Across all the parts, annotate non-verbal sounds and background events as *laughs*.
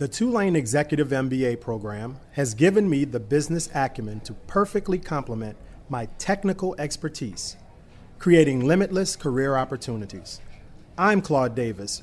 The Tulane Executive MBA program has given me the business acumen to perfectly complement my technical expertise, creating limitless career opportunities. I'm Claude Davis,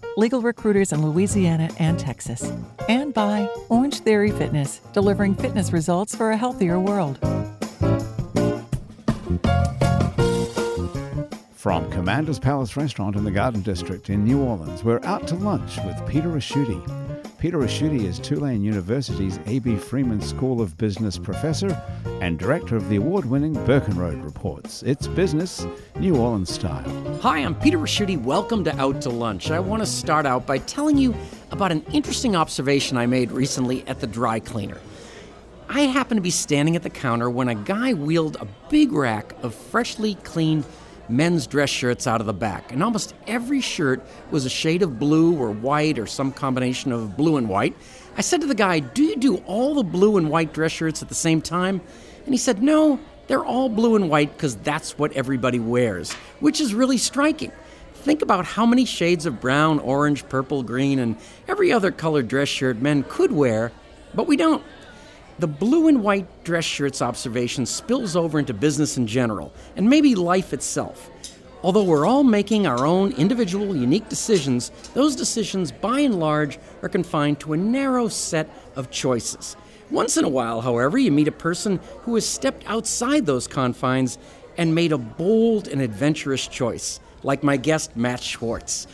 legal recruiters in Louisiana and Texas, and by Orange Theory Fitness, delivering fitness results for a healthier world. From Commander's Palace Restaurant in the Garden District in New Orleans, we're out to lunch with Peter Ricchiuti. Peter Ricchiuti is Tulane University's A.B. Freeman School of Business professor and director of the award winning Burkenroad Reports. It's business, New Orleans style. Hi, I'm Peter Ricchiuti. Welcome to Out to Lunch. I want to start out by telling you about an interesting observation I made recently at the dry cleaner. I happened to be standing at the counter when a guy wheeled a big rack of freshly cleaned men's dress shirts out of the back, and almost every shirt was a shade of blue or white or some combination of blue and white. I said to the guy, Do you do all the blue and white dress shirts at the same time? And he said, No, they're all blue and white because that's what everybody wears, which is really striking. Think about how many shades of brown, orange, purple, green, and every other colored dress shirt men could wear, but we don't. The blue and white dress shirts observation spills over into business in general, and maybe life itself. Although we're all making our own individual, unique decisions, those decisions, by and large, are confined to a narrow set of choices. Once in a while, however, you meet a person who has stepped outside those confines and made a bold and adventurous choice, like my guest, Matt Schwartz.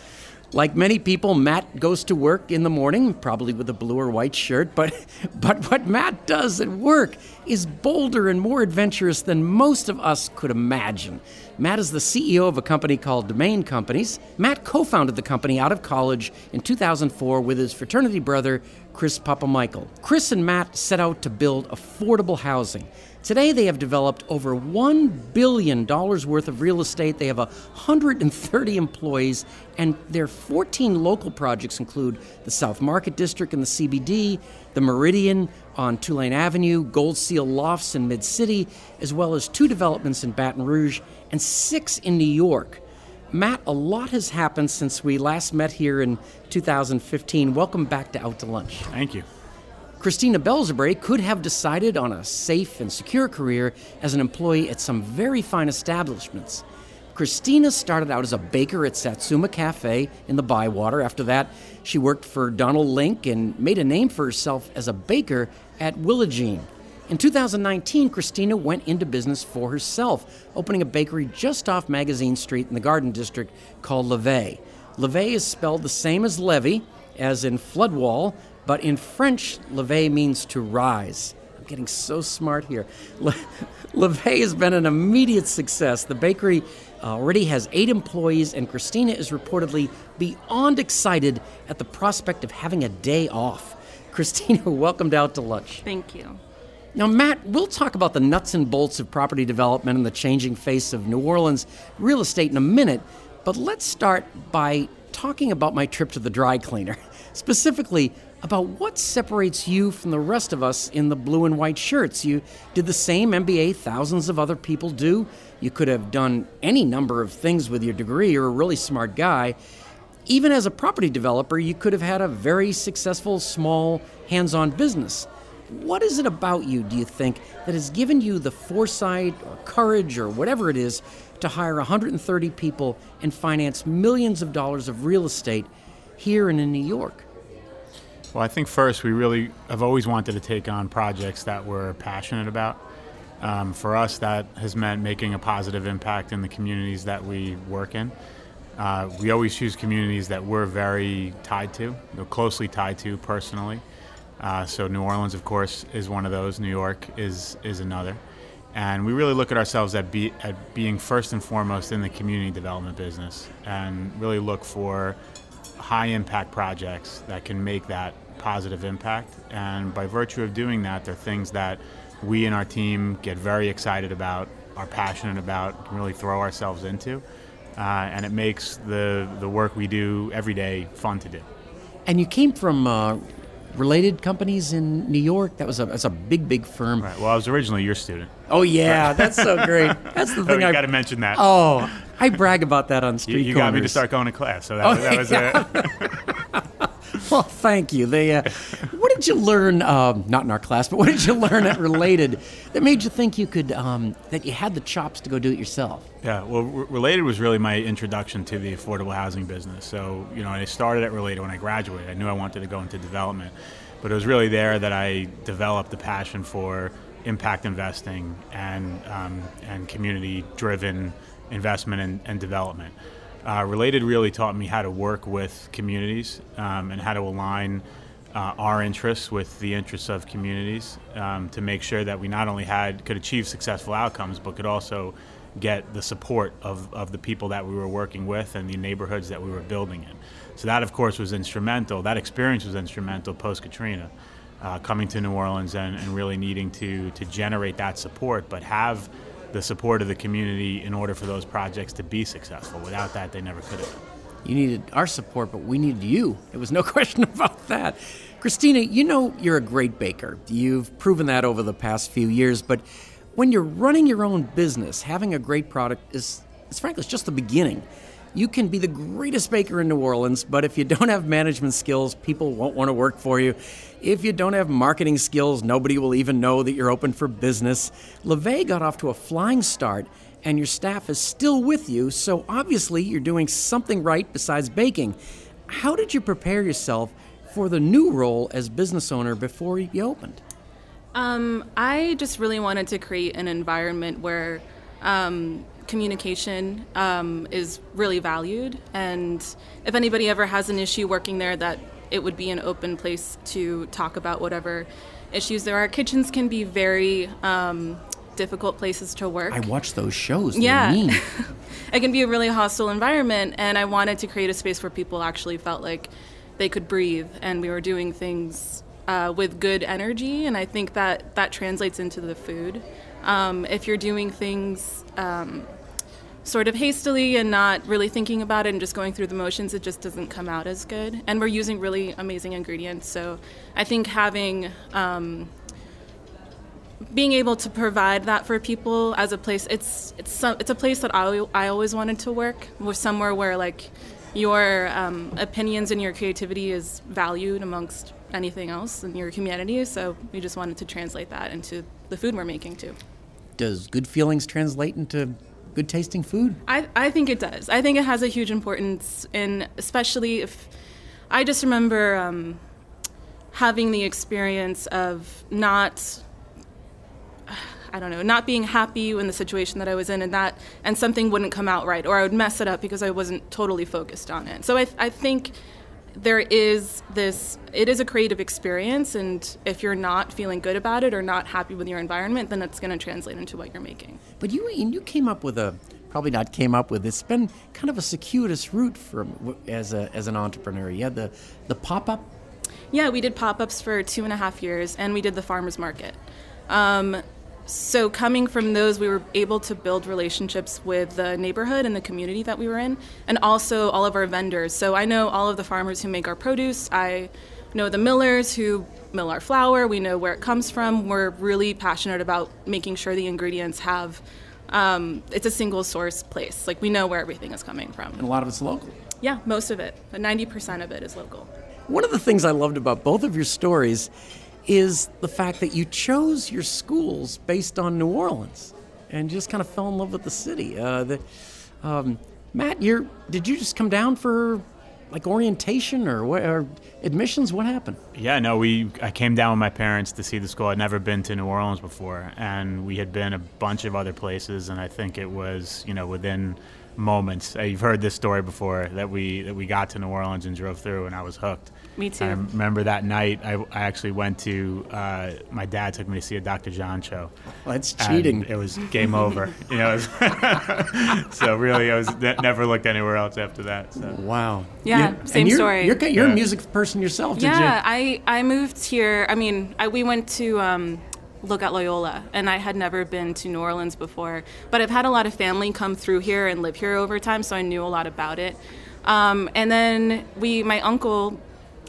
Like many people, Matt goes to work in the morning, probably with a blue or white shirt, but, *laughs* but what Matt does at work is bolder and more adventurous than most of us could imagine. Matt is the CEO of a company called Domain Companies. Matt co founded the company out of college in 2004 with his fraternity brother, Chris Papamichael. Chris and Matt set out to build affordable housing. Today, they have developed over $1 billion worth of real estate. They have 130 employees, and their 14 local projects include the South Market District in the CBD, the Meridian on Tulane Avenue, Gold Seal Lofts in Mid City, as well as two developments in Baton Rouge and six in New York. Matt, a lot has happened since we last met here in 2015. Welcome back to Out to Lunch. Thank you. Christina Balzebre could have decided on a safe and secure career as an employee at some very fine establishments. Christina started out as a baker at Satsuma Cafe in the Bywater. After that, she worked for Donald Link and made a name for herself as a baker at Willa Jean. In 2019, Christina went into business for herself, opening a bakery just off Magazine Street in the Garden District called Levee. Levee is spelled the same as levee, as in floodwall, but in French, lever means to rise. I'm getting so smart here. Le- *laughs* lever has been an immediate success. The bakery uh, already has eight employees, and Christina is reportedly beyond excited at the prospect of having a day off. *laughs* Christina, welcomed out to lunch. Thank you. Now, Matt, we'll talk about the nuts and bolts of property development and the changing face of New Orleans real estate in a minute, but let's start by talking about my trip to the dry cleaner. *laughs* Specifically, about what separates you from the rest of us in the blue and white shirts. You did the same MBA thousands of other people do. You could have done any number of things with your degree. You're a really smart guy. Even as a property developer, you could have had a very successful, small, hands on business. What is it about you, do you think, that has given you the foresight or courage or whatever it is to hire 130 people and finance millions of dollars of real estate here and in New York? Well, I think first we really have always wanted to take on projects that we're passionate about. Um, for us, that has meant making a positive impact in the communities that we work in. Uh, we always choose communities that we're very tied to, closely tied to personally. Uh, so New Orleans, of course, is one of those. New York is is another, and we really look at ourselves at, be, at being first and foremost in the community development business, and really look for high impact projects that can make that positive impact. And by virtue of doing that, they're things that we and our team get very excited about are passionate about, can really throw ourselves into, uh, and it makes the the work we do every day fun to do. And you came from uh, related companies in New York. That was a that's a big big firm. Right. Well, I was originally your student. Oh yeah, that's so great. *laughs* That's the thing I got to mention that. Oh, I brag about that on you, street you got me to start going to class, so that, Oh, that was yeah. *laughs* a, Well, thank you. They, uh, what did you learn? Um, not in our class, but what did you learn at Related that made you think you could um, that you had the chops to go do it yourself? Yeah, well, R- Related was really my introduction to the affordable housing business. So, you know, I started at Related when I graduated. I knew I wanted to go into development, but it was really there that I developed the passion for impact investing and um, and community-driven investment and, and development. Uh, Related really taught me how to work with communities um, and how to align uh, our interests with the interests of communities um, to make sure that we not only had could achieve successful outcomes, but could also get the support of, of the people that we were working with and the neighborhoods that we were building in. So that, of course, was instrumental. That experience was instrumental post Katrina, uh, coming to New Orleans and, and really needing to to generate that support, but have the support of the community in order for those projects to be successful. Without that, they never could have been. You needed our support, but we needed you. There was no *laughs* question about that. Christina, you know you're a great baker. You've proven that over the past few years, but when you're running your own business, having a great product is, is frankly, it's just the beginning. You can be the greatest baker in New Orleans, but if you don't have management skills, people won't want to work for you. If you don't have marketing skills, nobody will even know that you're open for business. Levee got off to a flying start, and your staff is still with you, so obviously you're doing something right besides baking. How did you prepare yourself for the new role as business owner before you opened? Um, I just really wanted to create an environment where um, communication um, is really valued, and if anybody ever has an issue working there, that it would be an open place to talk about whatever issues there are. Kitchens can be very um, difficult places to work. I watch those shows. They're Yeah. mean. *laughs* it can be a really hostile environment and i wanted to create a space where people actually felt like they could breathe and we were doing things uh, with good energy and i think that that translates into the food um, if you're doing things um, sort of hastily and not really thinking about it and just going through the motions it just doesn't come out as good. And we're using really amazing ingredients. So i think having um, being able to provide that for people as a place it's it's it's a place that I, I always wanted to work with somewhere where like your um, opinions and your creativity is valued amongst anything else in your humanity so we just wanted to translate that into the food we're making too. Does good feelings translate into good tasting food? I, I think it does. I think it has a huge importance, in especially if I just remember um, having the experience of not, I don't know, not being happy in the situation that I was in, and that and something wouldn't come out right, or I would mess it up because I wasn't totally focused on it. So I, I think there is this it is a creative experience and if you're not feeling good about it or not happy with your environment then it's going to translate into what you're making But you and you came up with a probably not came up with. It's been kind of a circuitous route from as a as an entrepreneur. You had the the pop up. Yeah, we did pop ups for two and a half years, and we did the farmers market. Um, so, coming from those, we were able to build relationships with the neighborhood and the community that we were in, and also all of our vendors. So, I know all of the farmers who make our produce. I know the millers who mill our flour. We know where it comes from. We're really passionate about making sure the ingredients have. Um, it's a single source place. Like we know where everything is coming from. And a lot of it's local. Yeah, most of it. Ninety percent of it is local. One of the things I loved about both of your stories is the fact that you chose your schools based on New Orleans and just kind of fell in love with the city. Uh, the, um, Matt, you're, did you just come down for like orientation or, what, or admissions? What happened? Yeah, no, we. I came down with my parents to see the school. I'd never been to New Orleans before, and we had been a bunch of other places, and I think it was, you know, within moments. Uh, You've heard this story before that we that we got to New Orleans and drove through, and I was hooked. Me too. I remember that night. I, I actually went to. Uh, my dad took me to see a Dr. John show. Well, that's cheating. It was game over. *laughs* you know. was- *laughs* so really, I was ne- never looked anywhere else after that. So. Wow. Yeah, You- same and you're, story. You're, you're a music person yourself, did Yeah, you? I, I moved here. I mean, I, we went to um, look at Loyola, and I had never been to New Orleans before. But I've had a lot of family come through here and live here over time, so I knew a lot about it. Um, and then we, my uncle,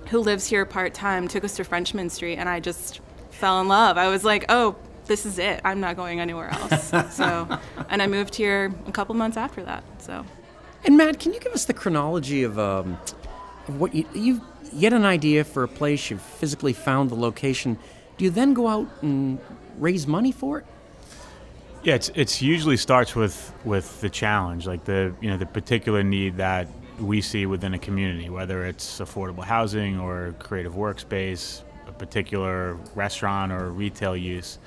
who lives here part time, took us to Frenchmen Street, and I just fell in love. I was like, oh, this is it. I'm not going anywhere else. *laughs* so, and I moved here a couple months after that. So. And Matt, can you give us the chronology of, um, of what you you get an idea for a place? You've physically found the location. Do you then go out and raise money for it? Yeah, it's it's usually starts with with the challenge, like the you know the particular need that we see within a community, whether it's affordable housing or creative workspace, a particular restaurant or retail use,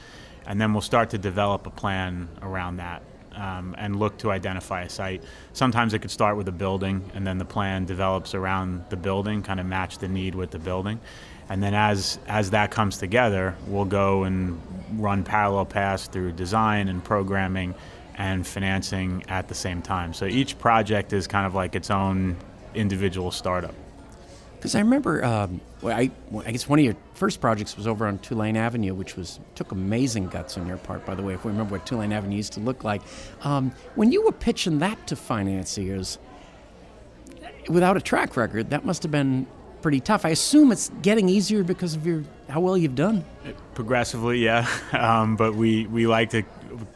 and then we'll start to develop a plan around that um, and look to identify a site. Sometimes it could start with a building, and then the plan develops around the building, kind of match the need with the building. And then as as that comes together, we'll go and run parallel paths through design and programming and financing at the same time. So each project is kind of like its own individual startup. Because I remember, um, I, I guess one of your first projects was over on Tulane Avenue, which was took amazing guts on your part, by the way. If we remember what Tulane Avenue used to look like, um, when you were pitching that to financiers, without a track record, that must have been pretty tough. I assume it's getting easier because of your how well you've done. Progressively, yeah, *laughs* um, but we we like to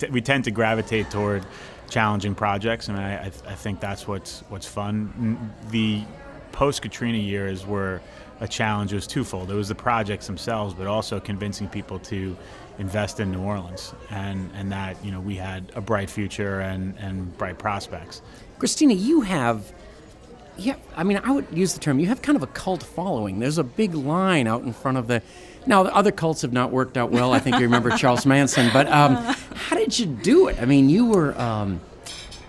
we tend to gravitate toward challenging projects, and I, I think that's what's what's fun. The post Katrina years were a challenge. It was twofold. It was the projects themselves, but also convincing people to invest in New Orleans, and and that you know we had a bright future and and bright prospects. Christina, you have. Yeah, I mean, I would use the term. You have kind of a cult following. There's a big line out in front of the. Now, the other cults have not worked out well. I think you remember *laughs* Charles Manson, but um, how did you do it? I mean, you were, um,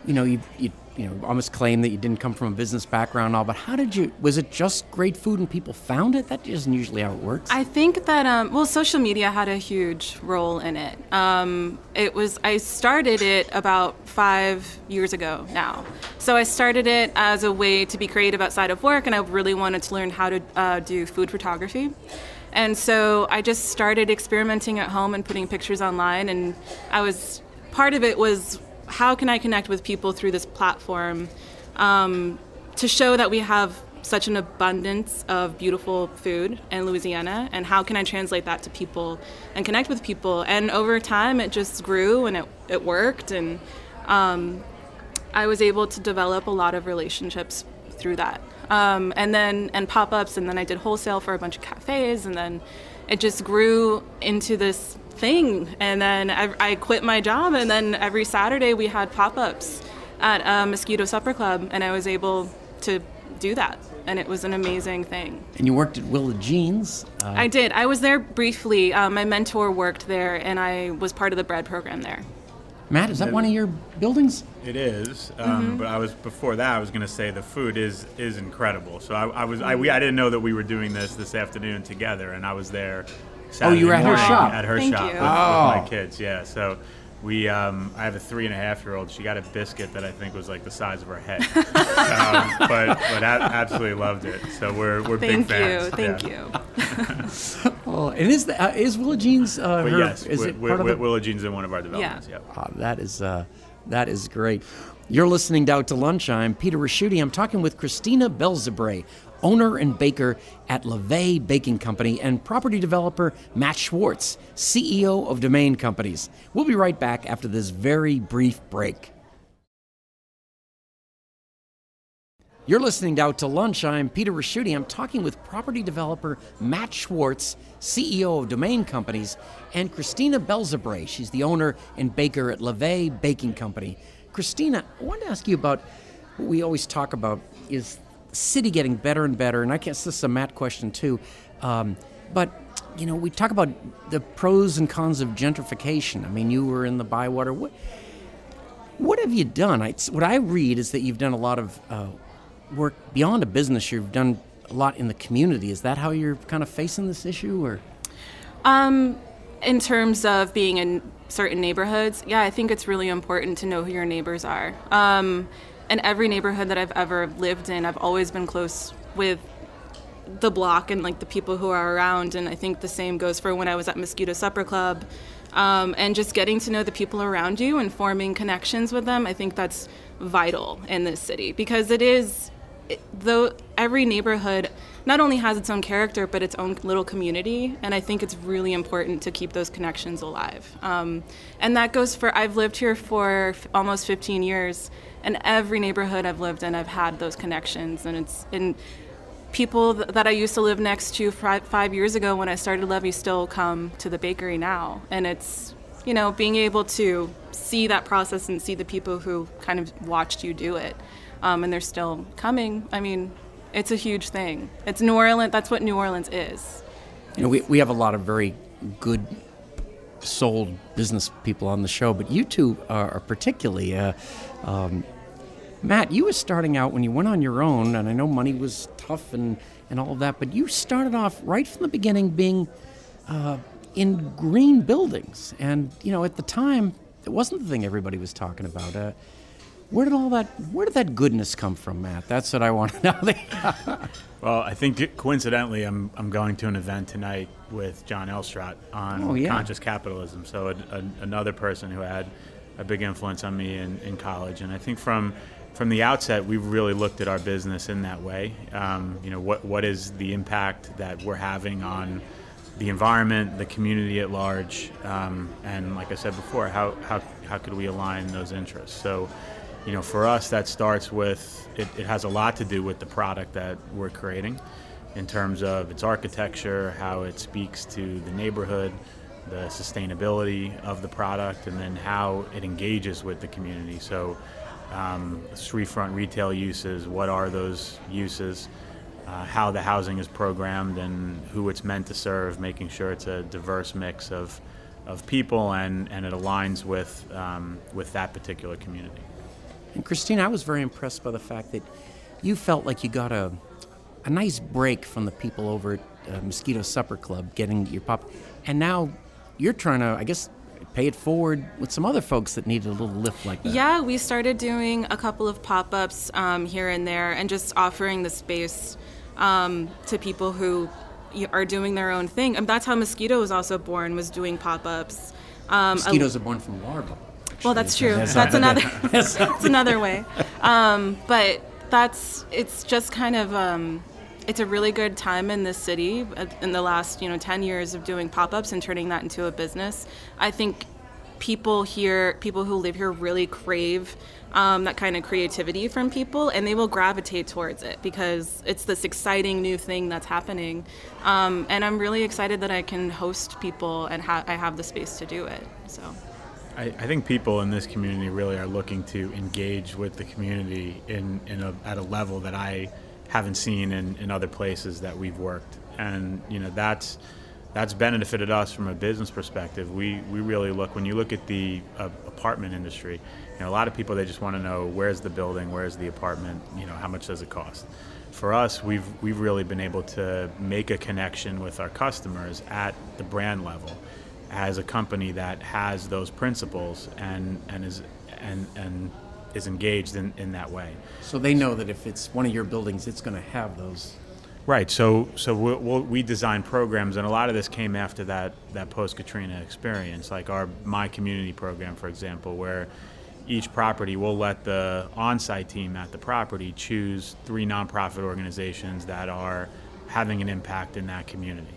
you know, you, you you know, almost claim that you didn't come from a business background and all, but how did you, was it just great food and people found it? That isn't usually how it works. I think that, um, well, social media had a huge role in it. Um, it was, I started it about five years ago now. So I started it as a way to be creative outside of work, and I really wanted to learn how to uh, do food photography. And so I just started experimenting at home and putting pictures online, and I was, part of it was how can I connect with people through this platform um, to show that we have such an abundance of beautiful food in Louisiana, and how can I translate that to people and connect with people? And over time, it just grew and it, it worked, and um, I was able to develop a lot of relationships through that. Um, and then, and pop ups, and then I did wholesale for a bunch of cafes, and then it just grew into this thing. And then I, I, quit my job, and then every Saturday we had pop ups at a Mosquito Supper Club, and I was able to do that. And it was an amazing thing. And you worked at Willa Jeans? Uh, I did. I was there briefly. Uh, my mentor worked there, and I was part of the bread program there. Matt, is that one of your buildings? It is, um, mm-hmm. but I was before that. I was going to say the food is is incredible. So I, I was I, we, I didn't know that we were doing this this afternoon together, and I was there Saturday oh, you were at her shop. At her Thank shop with, oh. with, my kids. Yeah. So we, um, I have a three and a half year old. She got a biscuit that I think was like the size of her head, *laughs* um, but but a- absolutely loved it. So we're we're Thank big fans. Thank yeah. you. *laughs* oh, and is the, uh, is Willa Jeans? Uh, her, yes, is it part of. Willa Jeans in one of our developments. Yeah. Yep. Oh, that is uh, that is great. You're listening to Out to Lunch. I'm Peter Ricchiuti. I'm talking with Christina Balzebre, owner and baker at Levee Baking Company, and property developer Matt Schwartz, CEO of Domain Companies. We'll be right back after this very brief break. You're listening Out to Lunch. I'm Peter Ricchiuti. I'm talking with property developer Matt Schwartz, CEO of Domain Companies, and Christina Balzebre. She's the owner and baker at Levee Baking Company. Christina, I wanted to ask you about what we always talk about is city getting better and better, and I guess this is a Matt question too. Um, but you know, we talk about the pros and cons of gentrification. I mean, you were in the Bywater. What what have you done? I, what I read is that you've done a lot of uh, work beyond a business. You've done a lot in the community. Is that how you're kind of facing this issue, or? Um, in terms of being in certain neighborhoods, yeah, I think it's really important to know who your neighbors are. Um, in every neighborhood that I've ever lived in, I've always been close with the block and like the people who are around. And I think the same goes for when I was at Mosquito Supper Club. Um, and just getting to know the people around you and forming connections with them, I think that's vital in this city because it is, it, though every neighborhood not only has its own character but its own little community, and I think it's really important to keep those connections alive. Um, and that goes for I've lived here for f- almost 15 years, and every neighborhood I've lived in, I've had those connections, and it's in people th- that I used to live next to fi- five years ago when I started Levee still come to the bakery now. And it's, you know, being able to see that process and see the people who kind of watched you do it. Um, and they're still coming. I mean, it's a huge thing. It's New Orleans, that's what New Orleans is. You know, we, we have a lot of very good sold business people on the show, but you two are, particularly. Uh, um, Matt, you were starting out when you went on your own, and I know money was tough and, and all of that, but you started off right from the beginning being uh, in green buildings. And, you know, at the time, it wasn't the thing everybody was talking about. Uh, where did all that where did that goodness come from, Matt? That's what I want to *laughs* know. well, I think coincidentally, I'm I'm going to an event tonight with John Elstrott on oh, yeah. conscious capitalism. So a, a, another person who had a big influence on me in, in college, and I think from from the outset, we really looked at our business in that way. Um, you know, what what is the impact that we're having on the environment, the community at large, um, and like I said before, how, how how could we align those interests? So, you know, for us, that starts with it, it has a lot to do with the product that we're creating, in terms of its architecture, how it speaks to the neighborhood, the sustainability of the product, and then how it engages with the community. So um, street-front retail uses, what are those uses, uh, how the housing is programmed, and who it's meant to serve, making sure it's a diverse mix of, of people and, and it aligns with, um, with that particular community. And Christina, I was very impressed by the fact that you felt like you got a, a nice break from the people over at uh, Mosquito Supper Club getting your pop, and now you're trying to, I guess, pay it forward with some other folks that needed a little lift like that. Yeah, we started doing a couple of pop ups um, here and there and just offering the space um, to people who are doing their own thing. And that's how Mosquito was also born, was doing pop ups. Um, Mosquitoes are born from larvae. Well, that's true. That's another. *laughs* that's another way. Um, but that's it's just kind of um, it's a really good time in this city uh, in the last you know 10 years of doing pop-ups and turning that into a business i think people here people who live here really crave um, that kind of creativity from people and they will gravitate towards it because it's this exciting new thing that's happening um, and i'm really excited that i can host people and ha- i have the space to do it so I, I, think people in this community really are looking to engage with the community in, in a, at a level that I haven't seen in, in other places that we've worked. And you know that's that's benefited us from a business perspective. We we really look when you look at the uh, apartment industry. You know, a lot of people they just want to know where's the building, where's the apartment, you know, how much does it cost. For us, we've we've really been able to make a connection with our customers at the brand level, as a company that has those principles and and is and and is engaged in, in that way. So they know that if it's one of your buildings, it's going to have those. Right. So so we'll, we'll, we design programs, and a lot of this came after that that post Katrina experience, like our My Community program, for example, where each property will let the on-site team at the property choose three nonprofit organizations that are having an impact in that community.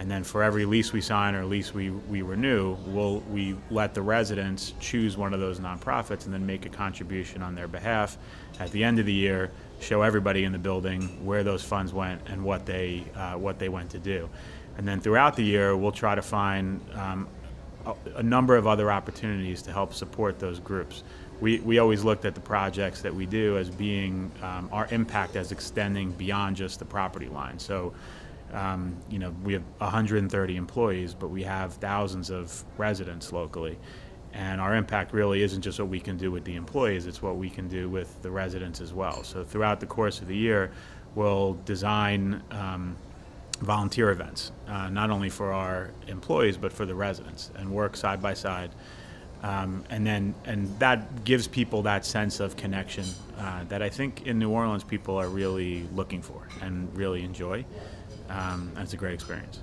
And then for every lease we sign or lease we, we renew, we'll, we let the residents choose one of those nonprofits and then make a contribution on their behalf. At the end of the year, show everybody in the building where those funds went and what they, uh, what they went to do. And then throughout the year, we'll try to find um, a, a number of other opportunities to help support those groups. We, we always looked at the projects that we do as being um, our impact as extending beyond just the property line. So um, you know, we have 130 employees, but we have thousands of residents locally. And our impact really isn't just what we can do with the employees, it's what we can do with the residents as well. So throughout the course of the year, we'll design um, volunteer events, uh, not only for our employees, but for the residents, and work side by side Um, and then and that gives people that sense of connection uh, that I think in New Orleans people are really looking for and really enjoy. Um, and it's a great experience.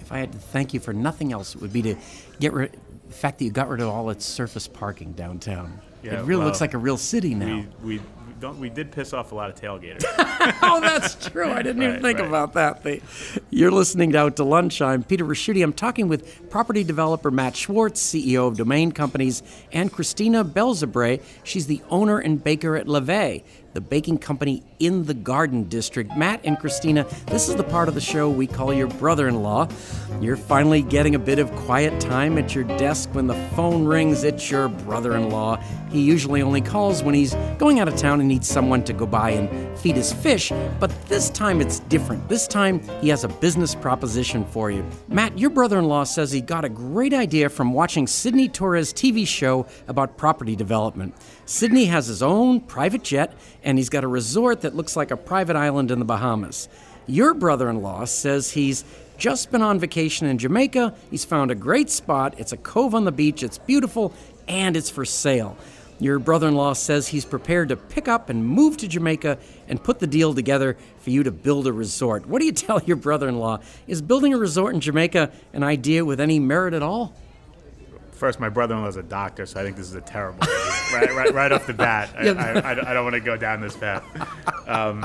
If I had to thank you for nothing else, it would be to get rid the fact that you got rid of all its surface parking downtown. Yeah, it really well, looks like a real city now. We, we don't we did piss off a lot of tailgaters. *laughs* oh, that's true. I didn't even think right. about that. They- You're listening to Out to Lunch. I'm Peter Ricchiuti. I'm talking with property developer Matt Schwartz, CEO of Domain Companies, and Christina Balzebre. She's the owner and baker at Levee, the baking company in the Garden District. Matt and Christina, this is the part of the show we call your brother in law. You're finally getting a bit of quiet time at your desk when the phone rings. It's your brother in law. He usually only calls when he's going out of town and needs someone to go by and feed his fish, but this time it's different. This time he has a business proposition for you. Matt, your brother in law says he got a great idea from watching Sidney Torres' TV show about property development. Sidney has his own private jet, and he's got a resort that looks like a private island in the Bahamas. Your brother in law says he's just been on vacation in Jamaica. He's found a great spot. It's a cove on the beach, it's beautiful, and it's for sale. Your brother in law says he's prepared to pick up and move to Jamaica and put the deal together for you to build a resort. What do you *laughs* tell your brother in law? Is building a resort in Jamaica an idea with any merit at all? First, my brother-in-law is a doctor, so I think this is a terrible *laughs* idea. right, right, right off the bat. I, I, I, I don't want to go down this path. Um,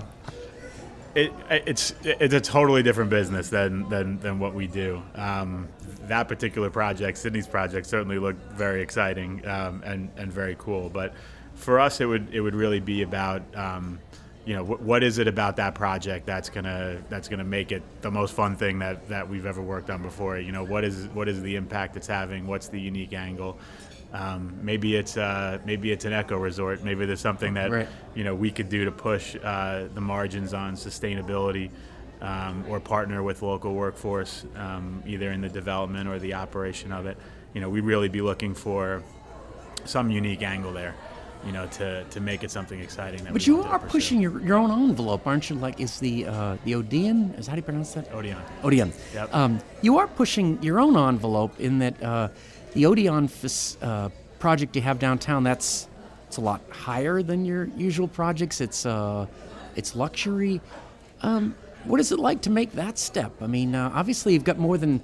it, it's it's a totally different business than than, than what we do. Um, that particular project, Sidney's project, certainly looked very exciting um, and and very cool. But for us, it would it would really be about um, you know wh- what is it about that project that's gonna that's gonna make it the most fun thing that, that we've ever worked on before. You know what is what is the impact it's having? What's the unique angle? Um, maybe it's uh, maybe it's an eco resort. Maybe there's something that Right. you know we could do to push uh, the margins on sustainability um, or partner with local workforce um, either in the development or the operation of it you know we'd really be looking for some unique angle there you know to, to make it something exciting that But you are pushing your, your own envelope, aren't you? Like, is the uh, the Odeon? Is that how do you pronounce that? Odeon. Odeon. Yep. Um, you are pushing your own envelope in that uh, the Odeon uh, project you have downtown. That's it's a lot higher than your usual projects. It's uh, it's luxury. Um, what is it like to make that step? I mean, uh, obviously you've got more than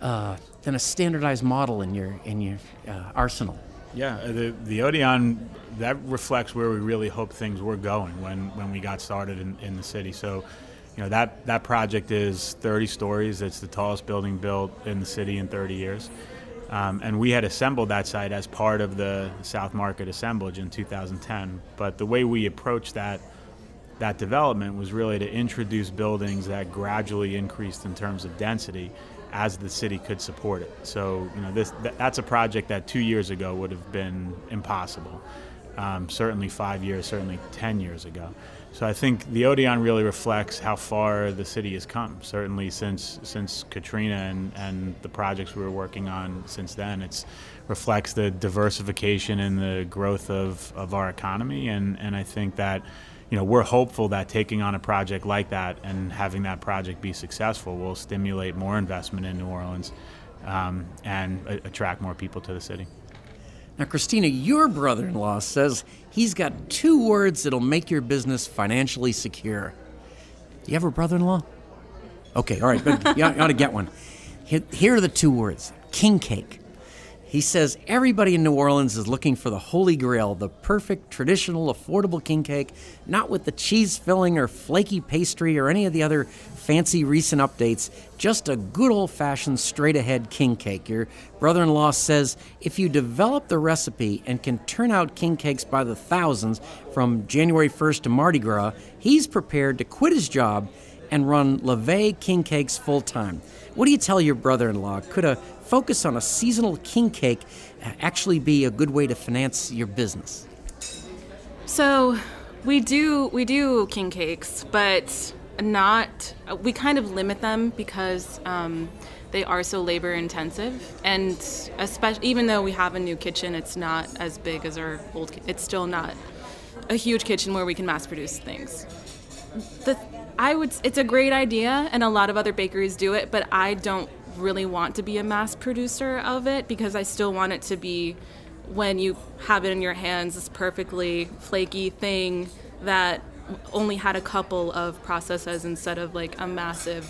uh, than a standardized model in your in your uh, arsenal. Yeah, uh, the the Odeon that reflects where we really hope things were going when, when we got started in, in the city. So, you know that that project is 30 stories. It's the tallest building built in the city in 30 years, um, and we had assembled that site as part of the South Market assemblage in 2010. But the way we approached that that development was really to introduce buildings that gradually increased in terms of density as the city could support it. So, you know, this th- that's a project that two years ago would have been impossible. Um, certainly five years, certainly 10 years ago. So I think the Odeon really reflects how far the city has come. Certainly since since Katrina and, and the projects we were working on since then, it's reflects the diversification and the growth of, of our economy. And, and I think that you know, we're hopeful that taking on a project like that and having that project be successful will stimulate more investment in New Orleans um, and a- attract more people to the city. Now, Christina, your brother in law says he's got two words that'll make your business financially secure. Do you have a brother in law? Okay, all right, ought, you ought to get one. Here, here are the two words king cake. He says everybody in New Orleans is looking for the holy grail, the perfect, traditional, affordable king cake, not with the cheese filling or flaky pastry or any of the other fancy recent updates, just a good old fashioned straight ahead king cake. Your brother in law says if you develop the recipe and can turn out king cakes by the thousands from January 1st to Mardi Gras, he's prepared to quit his job and run Levee King Cakes full time. What do you tell your brother in law? Could a focus on a seasonal king cake uh, actually be a good way to finance your business? So we do we do king cakes, but not we kind of limit them because um, they are so labor intensive, and especially even though we have a new kitchen, it's not as big as our old. It's still not a huge kitchen where we can mass produce things. The I would it's a great idea, and a lot of other bakeries do it, but I don't really want to be a mass producer of it because I still want it to be when you have it in your hands, this perfectly flaky thing that only had a couple of processes instead of like a massive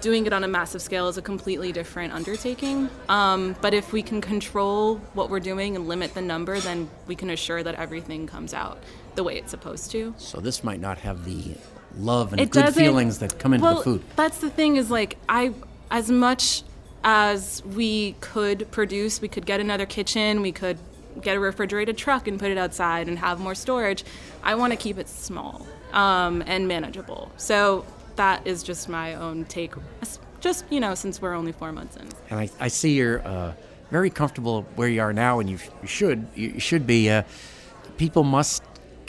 doing it on a massive scale is a completely different undertaking. Um, but if we can control what we're doing and limit the number, then we can assure that everything comes out the way it's supposed to. So this might not have the love and it good feelings that come into well, the food. That's the thing is like I as much as we could produce, we could get another kitchen, we could get a refrigerated truck and put it outside and have more storage. I want to keep it small um, and manageable. So that is just my own take. Just you know, since we're only four months in. And I, I see you're uh, very comfortable where you are now, and you, you should you should be. Uh, people must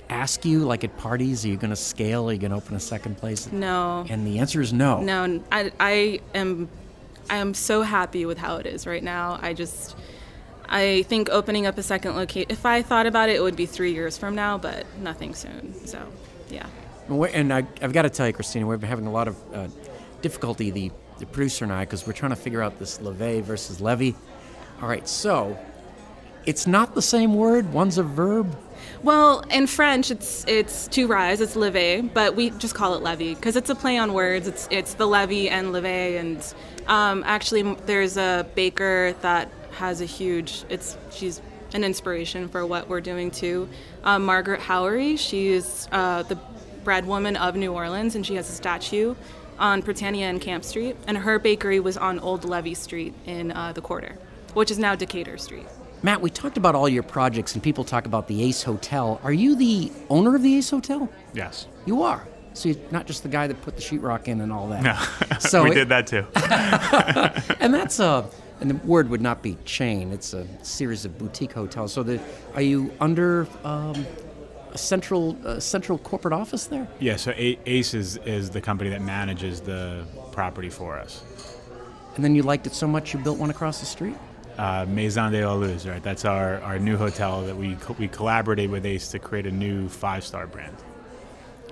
ask you, like at parties, are you going to scale? Are you going to open a second place? No. And the answer is no. No, I, I am I am so happy with how it is right now. I just I think opening up a second location. If I thought about it, it would be three years from now, but nothing soon. So, yeah. And I, have got to tell you, Christina, we've been having a lot of uh, difficulty, the, the producer and I, because we're trying to figure out this levee versus levy. All right, so it's not the same word. One's a verb. Well, in French, it's it's to rise. It's leve, but we just call it levy because it's a play on words. It's it's the levy and leve, and um, actually, there's a baker that has a huge. It's she's an inspiration for what we're doing too. Um, Margaret Haughery, she's uh, the bread woman of New Orleans, and she has a statue on Prytania and Camp Street. And her bakery was on Old Levy Street in uh, the quarter, which is now Decatur Street. Matt, we talked about all your projects, and people talk about the Ace Hotel. Are you the owner of the Ace Hotel? Yes. You are. So you're not just the guy that put the sheetrock in and all that. No. *laughs* So we it, did that too. *laughs* and that's a and the word would not be chain. It's a series of boutique hotels. So, the, are you under um, a central uh, central corporate office there? Yeah. So Ace is, is the company that manages the property for us. And then you liked it so much you built one across the street. Uh, Maison de la Luz, right? That's our, our new hotel that we we collaborated with Ace to create a new five star brand.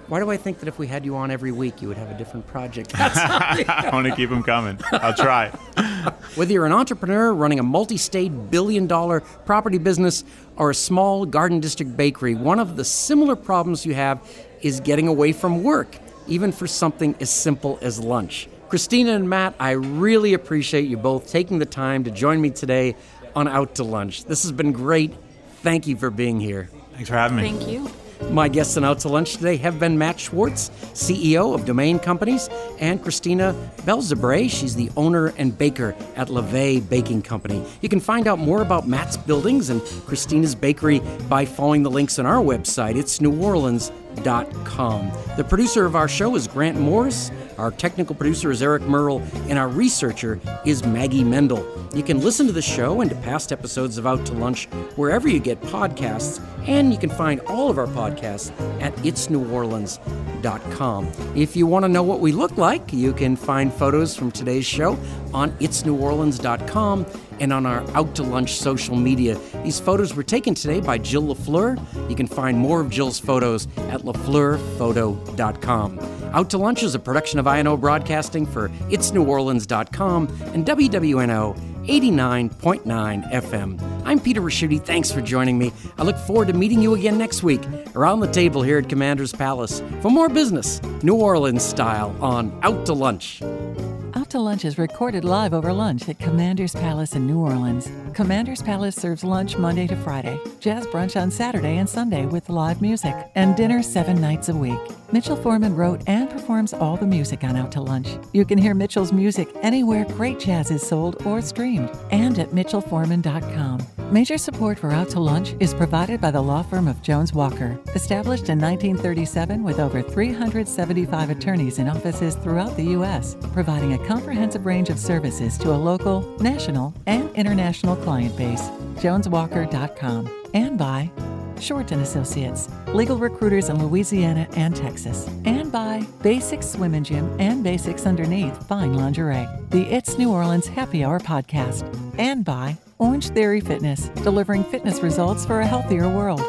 Why do I think that if we had you on every week, you would have a different project? *laughs* I want to keep them coming. I'll try. *laughs* Whether you're an entrepreneur running a multi state billion dollar property business or a small garden district bakery, one of the similar problems you have is getting away from work, even for something as simple as lunch. Christina and Matt, I really appreciate you both taking the time to join me today on Out to Lunch. This has been great. Thank you for being here. Thanks for having me. Thank you. My guests on Out to Lunch today have been Matt Schwartz, CEO of Domain Companies, and Christina Balzebre. She's the owner and baker at Levee Baking Company. You can find out more about Matt's buildings and Christina's bakery by following the links on our website. It's neworleans.com. The producer of our show is Grant Morris. Our technical producer is Eric Merle, and our researcher is Maggie Mendel. You can listen to the show and to past episodes of Out to Lunch wherever you get podcasts, and you can find all of our podcasts at itsneworleans.com. If you want to know what we look like, you can find photos from today's show on itsneworleans.com and on our Out to Lunch social media. These photos were taken today by Jill LaFleur. You can find more of Jill's photos at lafleurphoto.com. Out to Lunch is a production of INO Broadcasting for itsneworleans.com and WWNO 89.9 FM. I'm Peter Ricchiuti. Thanks for joining me. I look forward to meeting you again next week around the table here at Commander's Palace for more business, New Orleans style, on Out to Lunch. Out to Lunch is recorded live over lunch at Commander's Palace in New Orleans. Commander's Palace serves lunch Monday to Friday, jazz brunch on Saturday and Sunday with live music, and dinner seven nights a week. Mitchell Foreman wrote and performs all the music on Out to Lunch. You can hear Mitchell's music anywhere great jazz is sold or streamed, and at mitchellforeman.com. Major support for Out to Lunch is provided by the law firm of Jones Walker, established in 1937 with over 375 attorneys in offices throughout the U.S., providing a comprehensive range of services to a local, national, and international client base. JonesWalker.com and by Shorten Associates, legal recruiters in Louisiana and Texas, and by Basics Swim and Gym and Basics Underneath Fine Lingerie, the It's New Orleans Happy Hour podcast, and by Orange Theory Fitness, delivering fitness results for a healthier world.